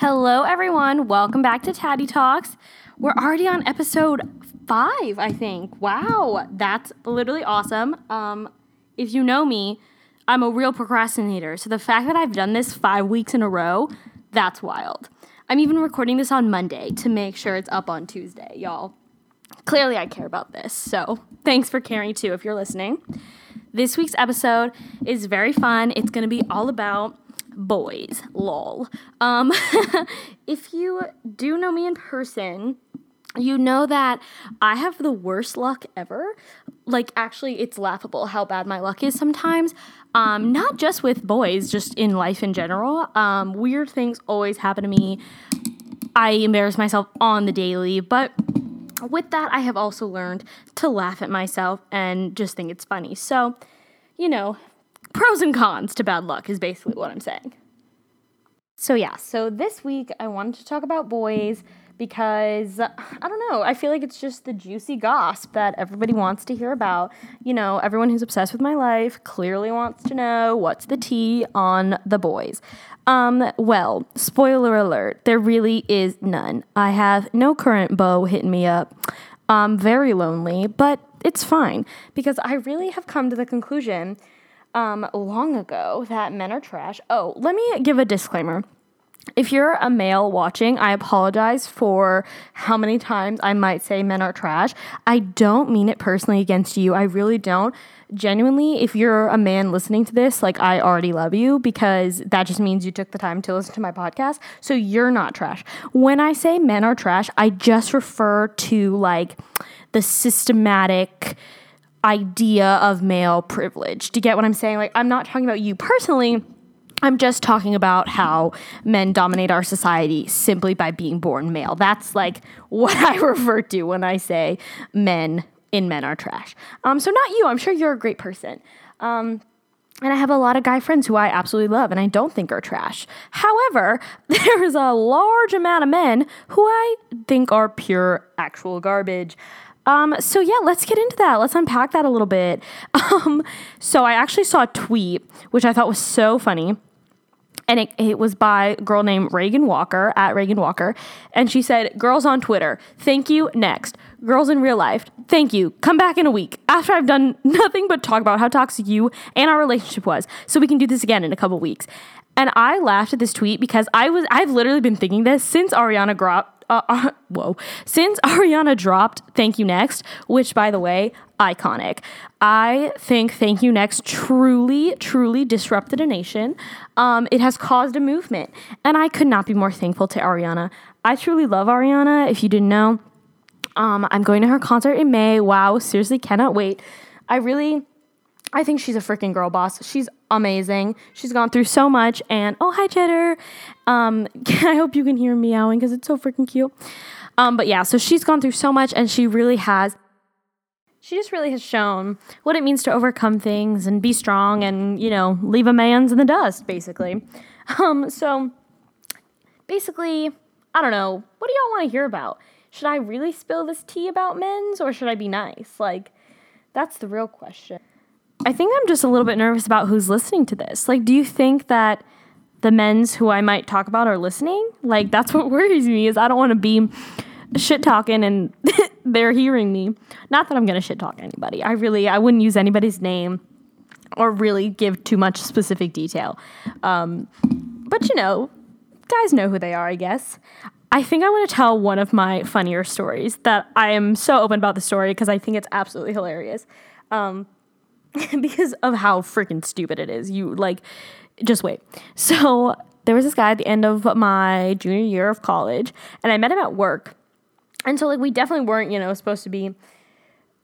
Hello, everyone. Welcome back to Tatty Talks. We're already on episode five, I think. Wow, that's literally awesome. Um, if you know me, I'm a real procrastinator. So the fact that I've done this five weeks in a row, that's wild. I'm even recording this on Monday to make sure it's up on Tuesday, y'all. Clearly, I care about this. So thanks for caring too if you're listening. This week's episode is very fun. It's going to be all about boys. Lol. Um, if you do know me in person, you know that I have the worst luck ever. Like, actually, it's laughable how bad my luck is sometimes. Um, not just with boys, just in life in general. Um, weird things always happen to me. I embarrass myself on the daily, but with that, I have also learned to laugh at myself and just think it's funny. So, you know, pros and cons to bad luck is basically what I'm saying. So, yeah, so this week I wanted to talk about boys because I don't know, I feel like it's just the juicy gossip that everybody wants to hear about. You know, everyone who's obsessed with my life clearly wants to know what's the tea on the boys. Um, well, spoiler alert, there really is none. I have no current beau hitting me up. I'm very lonely, but it's fine because I really have come to the conclusion um, long ago that men are trash. Oh, let me give a disclaimer. If you're a male watching, I apologize for how many times I might say men are trash. I don't mean it personally against you. I really don't. Genuinely, if you're a man listening to this, like I already love you because that just means you took the time to listen to my podcast. So you're not trash. When I say men are trash, I just refer to like the systematic idea of male privilege. Do you get what I'm saying? Like, I'm not talking about you personally. I'm just talking about how men dominate our society simply by being born male. That's like what I refer to when I say men in men are trash. Um, so not you. I'm sure you're a great person. Um, and I have a lot of guy friends who I absolutely love and I don't think are trash. However, there is a large amount of men who I think are pure actual garbage. Um, so yeah, let's get into that. Let's unpack that a little bit. Um, so I actually saw a tweet which I thought was so funny. And it, it was by a girl named Reagan Walker at Reagan Walker. And she said, Girls on Twitter, thank you. Next. Girls in real life, thank you. Come back in a week after I've done nothing but talk about how toxic you and our relationship was. So we can do this again in a couple weeks. And I laughed at this tweet because I was I've literally been thinking this since Ariana dropped uh, uh, whoa. Since Ariana dropped Thank You Next, which by the way, iconic. I think Thank You Next truly, truly disrupted a nation. Um, it has caused a movement, and I could not be more thankful to Ariana. I truly love Ariana. If you didn't know, um, I'm going to her concert in May. Wow, seriously, cannot wait. I really I think she's a freaking girl boss. She's amazing. She's gone through so much. And oh, hi, Cheddar. Um, I hope you can hear me meowing because it's so freaking cute. Um, but yeah, so she's gone through so much, and she really has. She just really has shown what it means to overcome things and be strong, and you know, leave a man's in the dust, basically. Um, so basically, I don't know. What do y'all want to hear about? Should I really spill this tea about men's, or should I be nice? Like, that's the real question. I think I'm just a little bit nervous about who's listening to this. Like, do you think that the men's who I might talk about are listening? Like, that's what worries me is I don't want to be shit talking and they're hearing me. Not that I'm gonna shit talk anybody. I really I wouldn't use anybody's name or really give too much specific detail. Um, but you know, guys know who they are, I guess. I think I want to tell one of my funnier stories that I am so open about the story because I think it's absolutely hilarious. Um, because of how freaking stupid it is. You like, just wait. So there was this guy at the end of my junior year of college, and I met him at work. And so, like, we definitely weren't, you know, supposed to be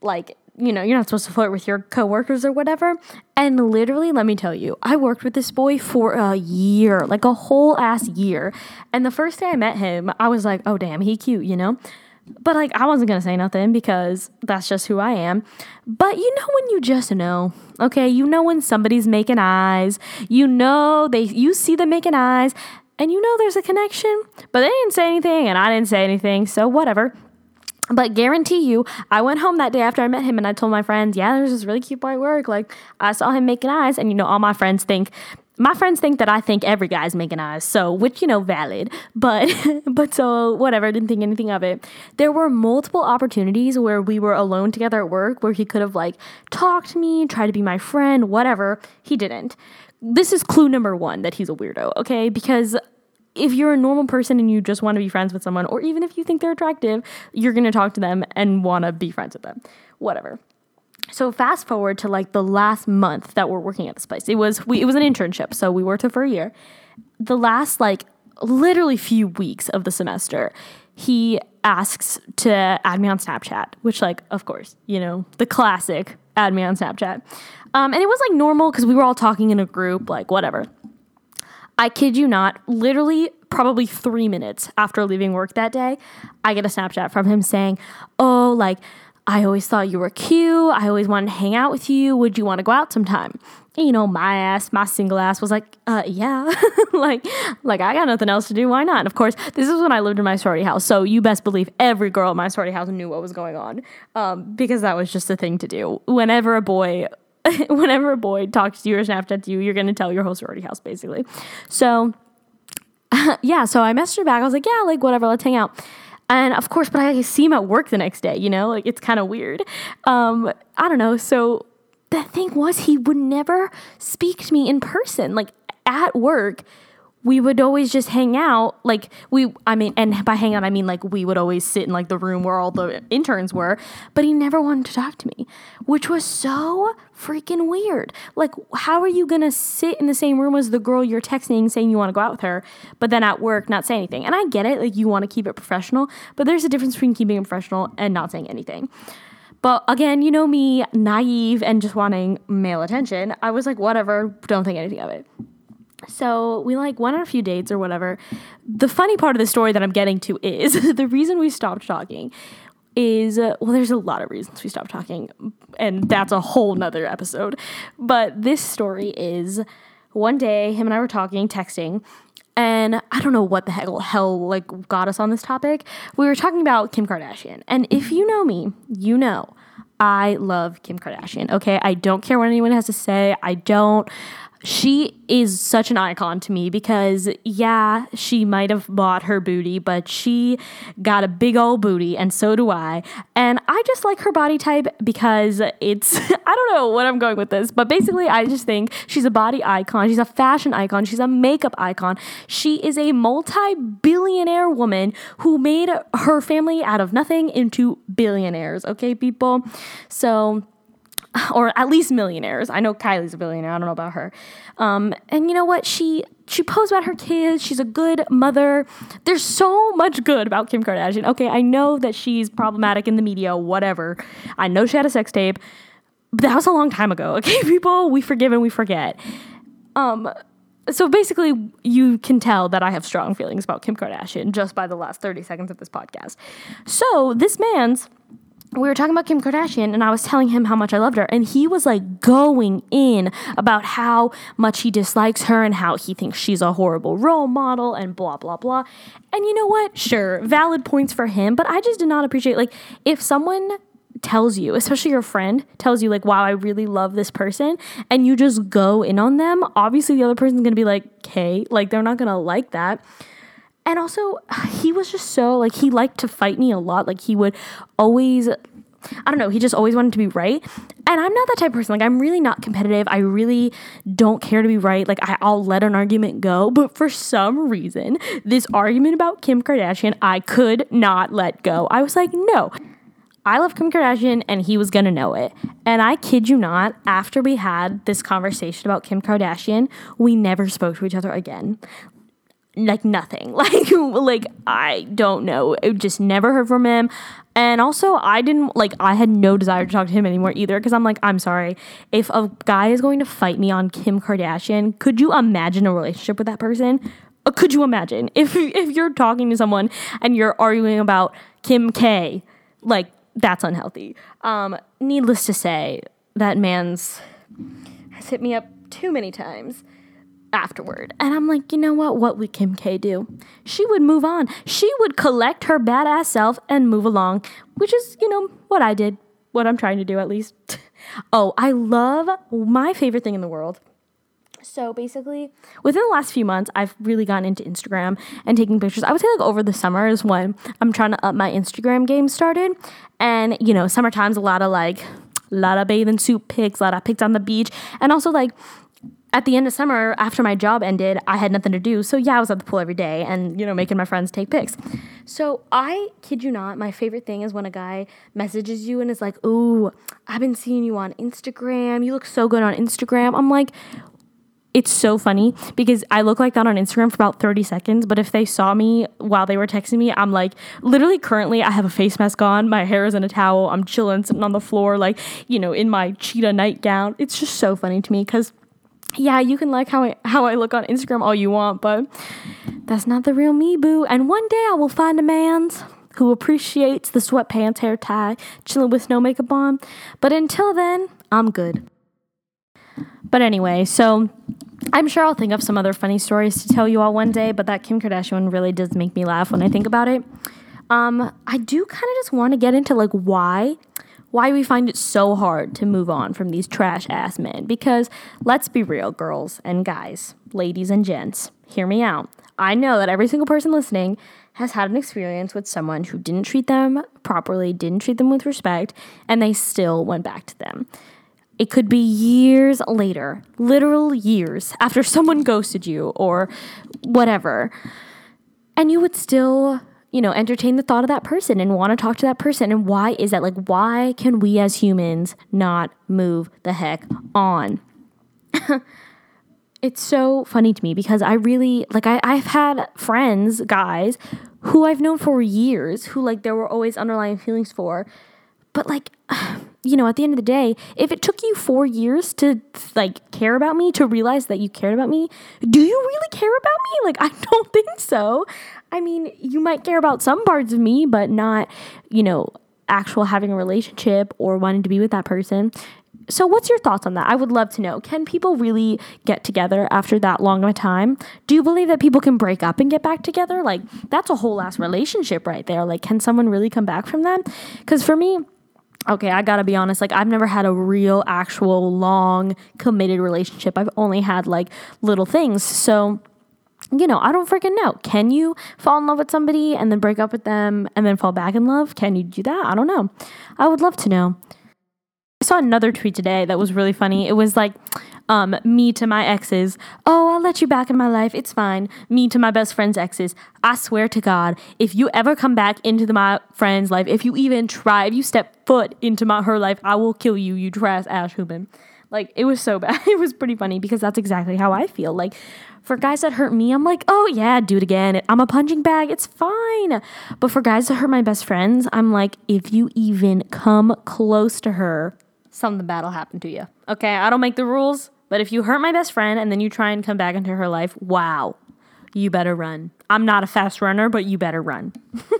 like, you know, you're not supposed to flirt with your coworkers or whatever. And literally, let me tell you, I worked with this boy for a year, like a whole ass year. And the first day I met him, I was like, oh, damn, he cute, you know? But like I wasn't gonna say nothing because that's just who I am. But you know when you just know, okay? You know when somebody's making eyes. You know they you see them making eyes and you know there's a connection, but they didn't say anything and I didn't say anything, so whatever. But guarantee you, I went home that day after I met him and I told my friends, yeah, there's this really cute boy at work. Like, I saw him making eyes. And, you know, all my friends think my friends think that I think every guy's making eyes, so which you know valid, but but so whatever, didn't think anything of it. There were multiple opportunities where we were alone together at work where he could have like talked to me, tried to be my friend, whatever. He didn't. This is clue number 1 that he's a weirdo, okay? Because if you're a normal person and you just want to be friends with someone or even if you think they're attractive, you're going to talk to them and want to be friends with them. Whatever so fast forward to like the last month that we're working at this place. It was we it was an internship, so we worked it for a year. The last like literally few weeks of the semester, he asks to add me on Snapchat, which like of course, you know, the classic add me on Snapchat. Um, and it was like normal because we were all talking in a group, like whatever. I kid you not, literally probably three minutes after leaving work that day, I get a Snapchat from him saying, Oh, like I always thought you were cute. I always wanted to hang out with you. Would you want to go out sometime? And, you know, my ass, my single ass was like, uh, yeah, like, like I got nothing else to do. Why not? And of course, this is when I lived in my sorority house. So you best believe every girl in my sorority house knew what was going on, um, because that was just a thing to do. Whenever a boy, whenever a boy talks to you or Snapchats you, you're gonna tell your whole sorority house basically. So, yeah. So I messaged her back. I was like, yeah, like whatever, let's hang out. And of course, but I see him at work the next day, you know, like it's kind of weird. Um, I don't know. So the thing was, he would never speak to me in person, like at work we would always just hang out like we i mean and by hang out i mean like we would always sit in like the room where all the interns were but he never wanted to talk to me which was so freaking weird like how are you gonna sit in the same room as the girl you're texting saying you want to go out with her but then at work not say anything and i get it like you want to keep it professional but there's a difference between keeping it professional and not saying anything but again, you know me, naive and just wanting male attention. I was like, whatever, don't think anything of it. So we like went on a few dates or whatever. The funny part of the story that I'm getting to is the reason we stopped talking is uh, well there's a lot of reasons we stopped talking and that's a whole nother episode. But this story is one day him and i were talking texting and i don't know what the hell, hell like got us on this topic. We were talking about kim kardashian. And if you know me you know i love kim kardashian okay? I don't care what anyone has to say. I don't she is such an icon to me because yeah, she might have bought her booty, but she got a big old booty and so do I. And I just like her body type because it's I don't know what I'm going with this, but basically I just think she's a body icon, she's a fashion icon, she's a makeup icon. She is a multi-billionaire woman who made her family out of nothing into billionaires, okay people? So or at least millionaires. I know Kylie's a billionaire. I don't know about her. Um, and you know what? She she posts about her kids. She's a good mother. There's so much good about Kim Kardashian. Okay, I know that she's problematic in the media. Whatever. I know she had a sex tape. But that was a long time ago. Okay, people, we forgive and we forget. Um. So basically, you can tell that I have strong feelings about Kim Kardashian just by the last 30 seconds of this podcast. So, this man's we were talking about Kim Kardashian and I was telling him how much I loved her and he was like going in about how much he dislikes her and how he thinks she's a horrible role model and blah blah blah. And you know what? Sure, valid points for him, but I just did not appreciate like if someone tells you, especially your friend tells you like wow, I really love this person and you just go in on them, obviously the other person's going to be like, "Okay, like they're not going to like that." And also he was just so like he liked to fight me a lot like he would always I don't know, he just always wanted to be right. And I'm not that type of person. Like, I'm really not competitive. I really don't care to be right. Like, I, will let an argument go. But for some reason, this argument about Kim Kardashian, I could not let go. I was like, no. I love Kim Kardashian and he was gonna know it. And I kid you not, after we had this conversation about Kim Kardashian, we never spoke to each other again like nothing. Like like i don't know. Just never heard from him. And also i didn't like i had no desire to talk to him anymore either because i'm like i'm sorry. If a guy is going to fight me on kim kardashian could you imagine a relationship with that person? Uh, could you imagine? If if you're talking to someone and you're arguing about kim k like that's unhealthy. Um needless to say that man's has hit me up too many times afterward. And I'm like, you know what? What would Kim K do? She would move on. She would collect her badass self and move along, which is, you know, what I did, what I'm trying to do at least. oh, I love my favorite thing in the world. So basically, within the last few months, I've really gotten into Instagram and taking pictures. I would say like over the summer is when I'm trying to up my Instagram game started. And you know, summertime's a lot of like a lot of bathing suit pics, a lot of pics on the beach, and also like at the end of summer, after my job ended, I had nothing to do. So yeah, I was at the pool every day and, you know, making my friends take pics. So I kid you not, my favorite thing is when a guy messages you and is like, Ooh, I've been seeing you on Instagram. You look so good on Instagram. I'm like, it's so funny because I look like that on Instagram for about 30 seconds. But if they saw me while they were texting me, I'm like, literally, currently, I have a face mask on, my hair is in a towel, I'm chilling, sitting on the floor, like, you know, in my cheetah nightgown. It's just so funny to me because yeah, you can like how I how I look on Instagram all you want, but that's not the real me, boo. And one day I will find a man's who appreciates the sweatpants, hair tie, chilling with no makeup on. But until then, I'm good. But anyway, so I'm sure I'll think of some other funny stories to tell you all one day, but that Kim Kardashian one really does make me laugh when I think about it. Um, I do kind of just want to get into like why why we find it so hard to move on from these trash ass men. Because let's be real, girls and guys, ladies and gents, hear me out. I know that every single person listening has had an experience with someone who didn't treat them properly, didn't treat them with respect, and they still went back to them. It could be years later, literal years after someone ghosted you or whatever, and you would still you know, entertain the thought of that person and want to talk to that person. And why is that? Like, why can we as humans not move the heck on? it's so funny to me because I really, like, I, I've had friends, guys, who I've known for years who, like, there were always underlying feelings for. But, like, you know, at the end of the day, if it took you four years to like care about me, to realize that you cared about me, do you really care about me? Like, I don't think so. I mean, you might care about some parts of me, but not, you know, actual having a relationship or wanting to be with that person. So, what's your thoughts on that? I would love to know. Can people really get together after that long of a time? Do you believe that people can break up and get back together? Like, that's a whole ass relationship right there. Like, can someone really come back from that? Because for me, okay, I gotta be honest, like, I've never had a real, actual, long, committed relationship. I've only had like little things. So, you know, I don't freaking know. Can you fall in love with somebody and then break up with them and then fall back in love? Can you do that? I don't know. I would love to know. I saw another tweet today that was really funny. It was like, um, me to my exes. Oh, I'll let you back in my life. It's fine. Me to my best friend's exes. I swear to God, if you ever come back into the, my friend's life, if you even try, if you step foot into my her life, I will kill you, you trash ass human. Like it was so bad. It was pretty funny because that's exactly how I feel. Like for guys that hurt me, I'm like, oh yeah, do it again. I'm a punching bag. It's fine. But for guys that hurt my best friends, I'm like, if you even come close to her, something bad will happen to you. Okay, I don't make the rules, but if you hurt my best friend and then you try and come back into her life, wow, you better run. I'm not a fast runner, but you better run.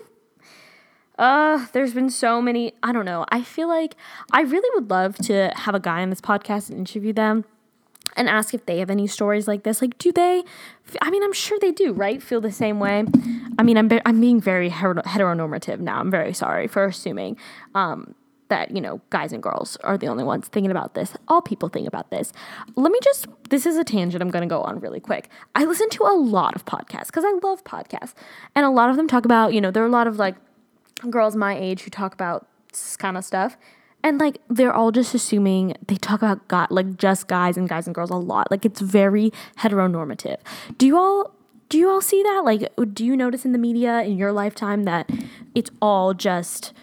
Uh, there's been so many. I don't know. I feel like I really would love to have a guy on this podcast and interview them and ask if they have any stories like this. Like, do they? I mean, I'm sure they do, right? Feel the same way. I mean, I'm be- I'm being very heteronormative now. I'm very sorry for assuming um, that you know guys and girls are the only ones thinking about this. All people think about this. Let me just. This is a tangent I'm going to go on really quick. I listen to a lot of podcasts because I love podcasts, and a lot of them talk about you know there are a lot of like girls my age who talk about this kind of stuff and like they're all just assuming they talk about God, like just guys and guys and girls a lot. Like it's very heteronormative. Do you all do you all see that? Like do you notice in the media in your lifetime that it's all just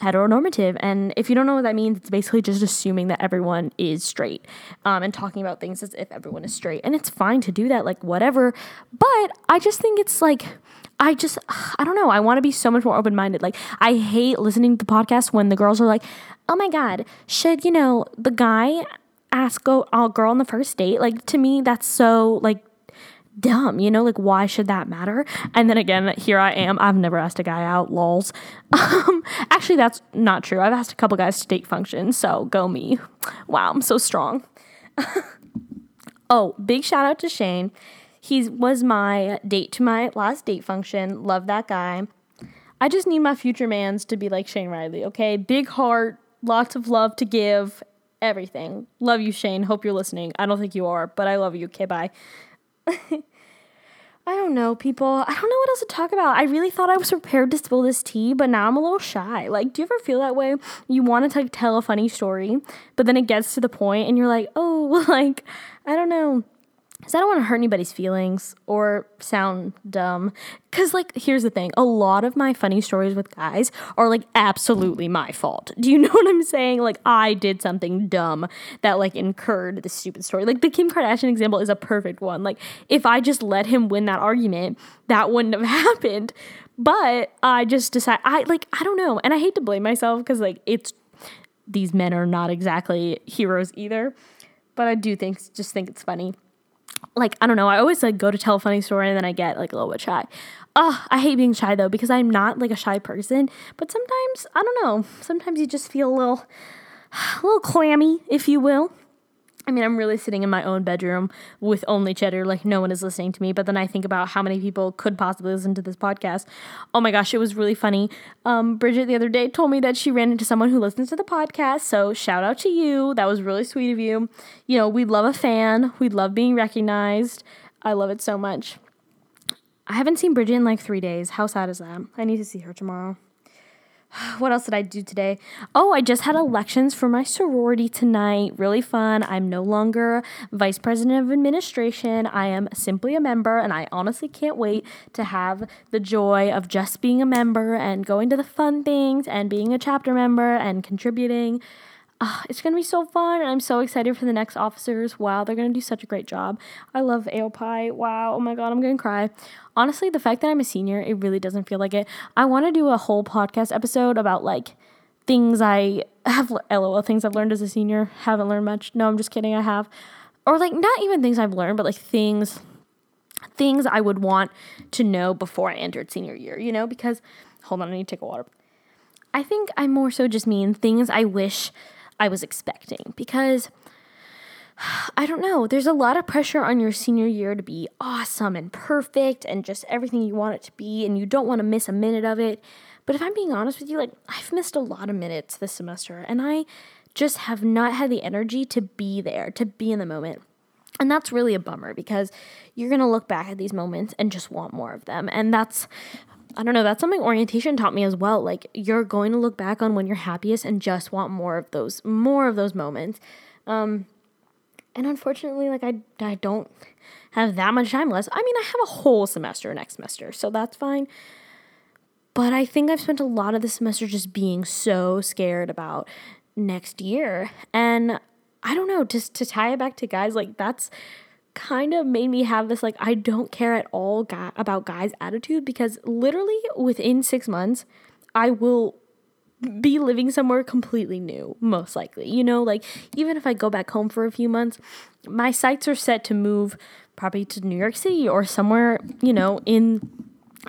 heteronormative and if you don't know what that means it's basically just assuming that everyone is straight um, and talking about things as if everyone is straight and it's fine to do that like whatever but i just think it's like I just, I don't know. I want to be so much more open minded. Like, I hate listening to the podcast when the girls are like, oh my God, should, you know, the guy ask a, girl on the first date? Like, to me, that's so, like, dumb, you know? Like, why should that matter? And then again, here I am. I've never asked a guy out, lols. Um, actually, that's not true. I've asked a couple guys to date functions, so go me. Wow, I'm so strong. oh, big shout out to Shane. He was my date to my last date function. Love that guy. I just need my future mans to be like Shane Riley, okay? Big heart, lots of love to give, everything. Love you, Shane. Hope you're listening. I don't think you are, but I love you. Okay, bye. I don't know, people. I don't know what else to talk about. I really thought I was prepared to spill this tea, but now I'm a little shy. Like, do you ever feel that way? You want to like tell a funny story, but then it gets to the point and you're like, oh, like, I don't know because I don't want to hurt anybody's feelings or sound dumb. Because, like, here's the thing a lot of my funny stories with guys are, like, absolutely my fault. Do you know what I'm saying? Like, I did something dumb that, like, incurred this stupid story. Like, the Kim Kardashian example is a perfect one. Like, if I just let him win that argument, that wouldn't have happened. But I just decide, I, like, I don't know. And I hate to blame myself because, like, it's, these men are not exactly heroes either. But I do think, just think it's funny like I don't know. I always like go to tell a funny story and then I get like a little bit shy. Oh, I hate being shy though because I'm not like a shy person. But sometimes I don't know. Sometimes you just feel a little, a little clammy, if you will. I mean, I'm really sitting in my own bedroom with only cheddar, like no one is listening to me. But then I think about how many people could possibly listen to this podcast. Oh my gosh, it was really funny. Um, Bridget the other day told me that she ran into someone who listens to the podcast. So shout out to you. That was really sweet of you. You know, we love a fan, we love being recognized. I love it so much. I haven't seen Bridget in like three days. How sad is that? I need to see her tomorrow. what else did I do today? Oh, I just had elections for my sorority tonight. Really fun. I'm no longer vice president of administration. I am simply a member, and I honestly can't wait to have the joy of just being a member and going to the fun things and being a chapter member and contributing. Uh, it's going to be so fun, and I'm so excited for the next officers. Wow, they're going to do such a great job. I love AOPI. Wow, oh my god, I'm going to cry. Honestly, the fact that I'm a senior, it really doesn't feel like it. I want to do a whole podcast episode about like things I have, lol, things I've learned as a senior. Haven't learned much. No, I'm just kidding, I have. Or like, not even things I've learned, but like things things I would want to know before I entered senior year, you know? Because, hold on, I need to take a water. I think I more so just mean things I wish I was expecting because I don't know, there's a lot of pressure on your senior year to be awesome and perfect and just everything you want it to be, and you don't want to miss a minute of it. But if I'm being honest with you, like I've missed a lot of minutes this semester, and I just have not had the energy to be there, to be in the moment. And that's really a bummer because you're going to look back at these moments and just want more of them. And that's I don't know, that's something orientation taught me as well. Like you're going to look back on when you're happiest and just want more of those more of those moments. Um and unfortunately, like I I don't have that much time left. I mean, I have a whole semester next semester, so that's fine. But I think I've spent a lot of the semester just being so scared about next year. And I don't know, just to tie it back to guys, like that's kind of made me have this like I don't care at all guy, about guys attitude because literally within 6 months I will be living somewhere completely new most likely. You know, like even if I go back home for a few months, my sights are set to move probably to New York City or somewhere, you know, in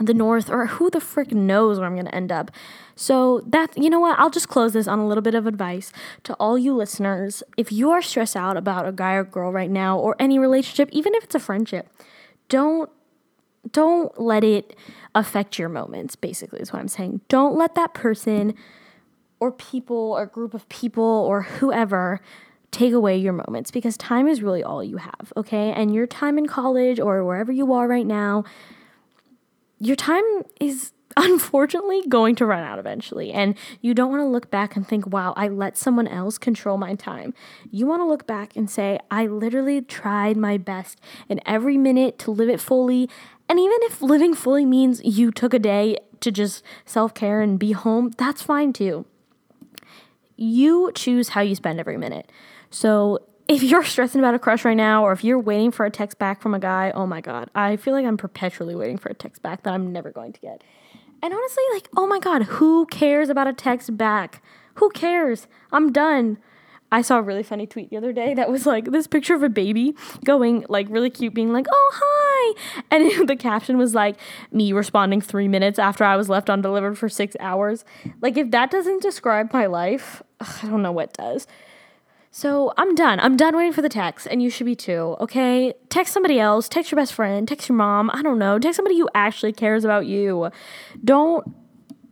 the north or who the frick knows where I'm going to end up. So that you know what, I'll just close this on a little bit of advice to all you listeners. If you are stressed out about a guy or girl right now or any relationship, even if it's a friendship, don't don't let it affect your moments basically is what I'm saying. Don't let that person or people or group of people or whoever take away your moments because time is really all you have, okay? And your time in college or wherever you are right now, your time is unfortunately going to run out eventually. And you don't want to look back and think, wow, I let someone else control my time. You want to look back and say, I literally tried my best in every minute to live it fully. And even if living fully means you took a day to just self care and be home, that's fine too. You choose how you spend every minute. So if you're stressing about a crush right now or if you're waiting for a text back from a guy, oh my God, I feel like I'm perpetually waiting for a text back that I'm never going to get. And honestly, like, oh my God, who cares about a text back? Who cares? I'm done. I saw a really funny tweet the other day that was like this picture of a baby going like really cute, being like, oh, hi. And the caption was like, me responding three minutes after I was left undelivered for six hours. Like, if that doesn't describe my life, I don't know what does. So I'm done. I'm done waiting for the text, and you should be too, okay? Text somebody else, text your best friend, text your mom, I don't know, text somebody who actually cares about you. Don't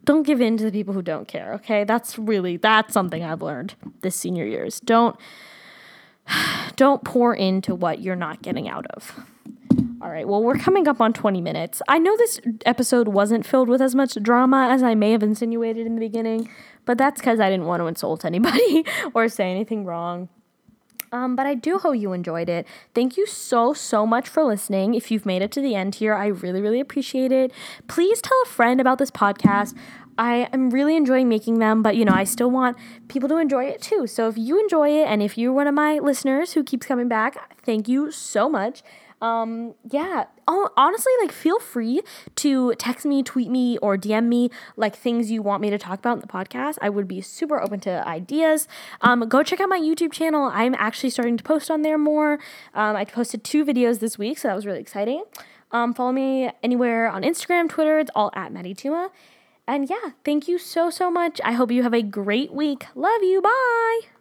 don't give in to the people who don't care, okay? That's really that's something I've learned this senior years. Don't don't pour into what you're not getting out of. All right, well, we're coming up on 20 minutes. I know this episode wasn't filled with as much drama as I may have insinuated in the beginning, but that's because I didn't want to insult anybody or say anything wrong. Um, but I do hope you enjoyed it. Thank you so, so much for listening. If you've made it to the end here, I really, really appreciate it. Please tell a friend about this podcast. I am really enjoying making them, but you know, I still want people to enjoy it too. So if you enjoy it and if you're one of my listeners who keeps coming back, thank you so much um, yeah, oh, honestly, like feel free to text me, tweet me, or DM me like things you want me to talk about in the podcast. I would be super open to ideas. Um, go check out my YouTube channel. I'm actually starting to post on there more. Um, I posted two videos this week, so that was really exciting. Um, follow me anywhere on Instagram, Twitter. It's all at Maddie Tuma. And yeah, thank you so, so much. I hope you have a great week. Love you. Bye.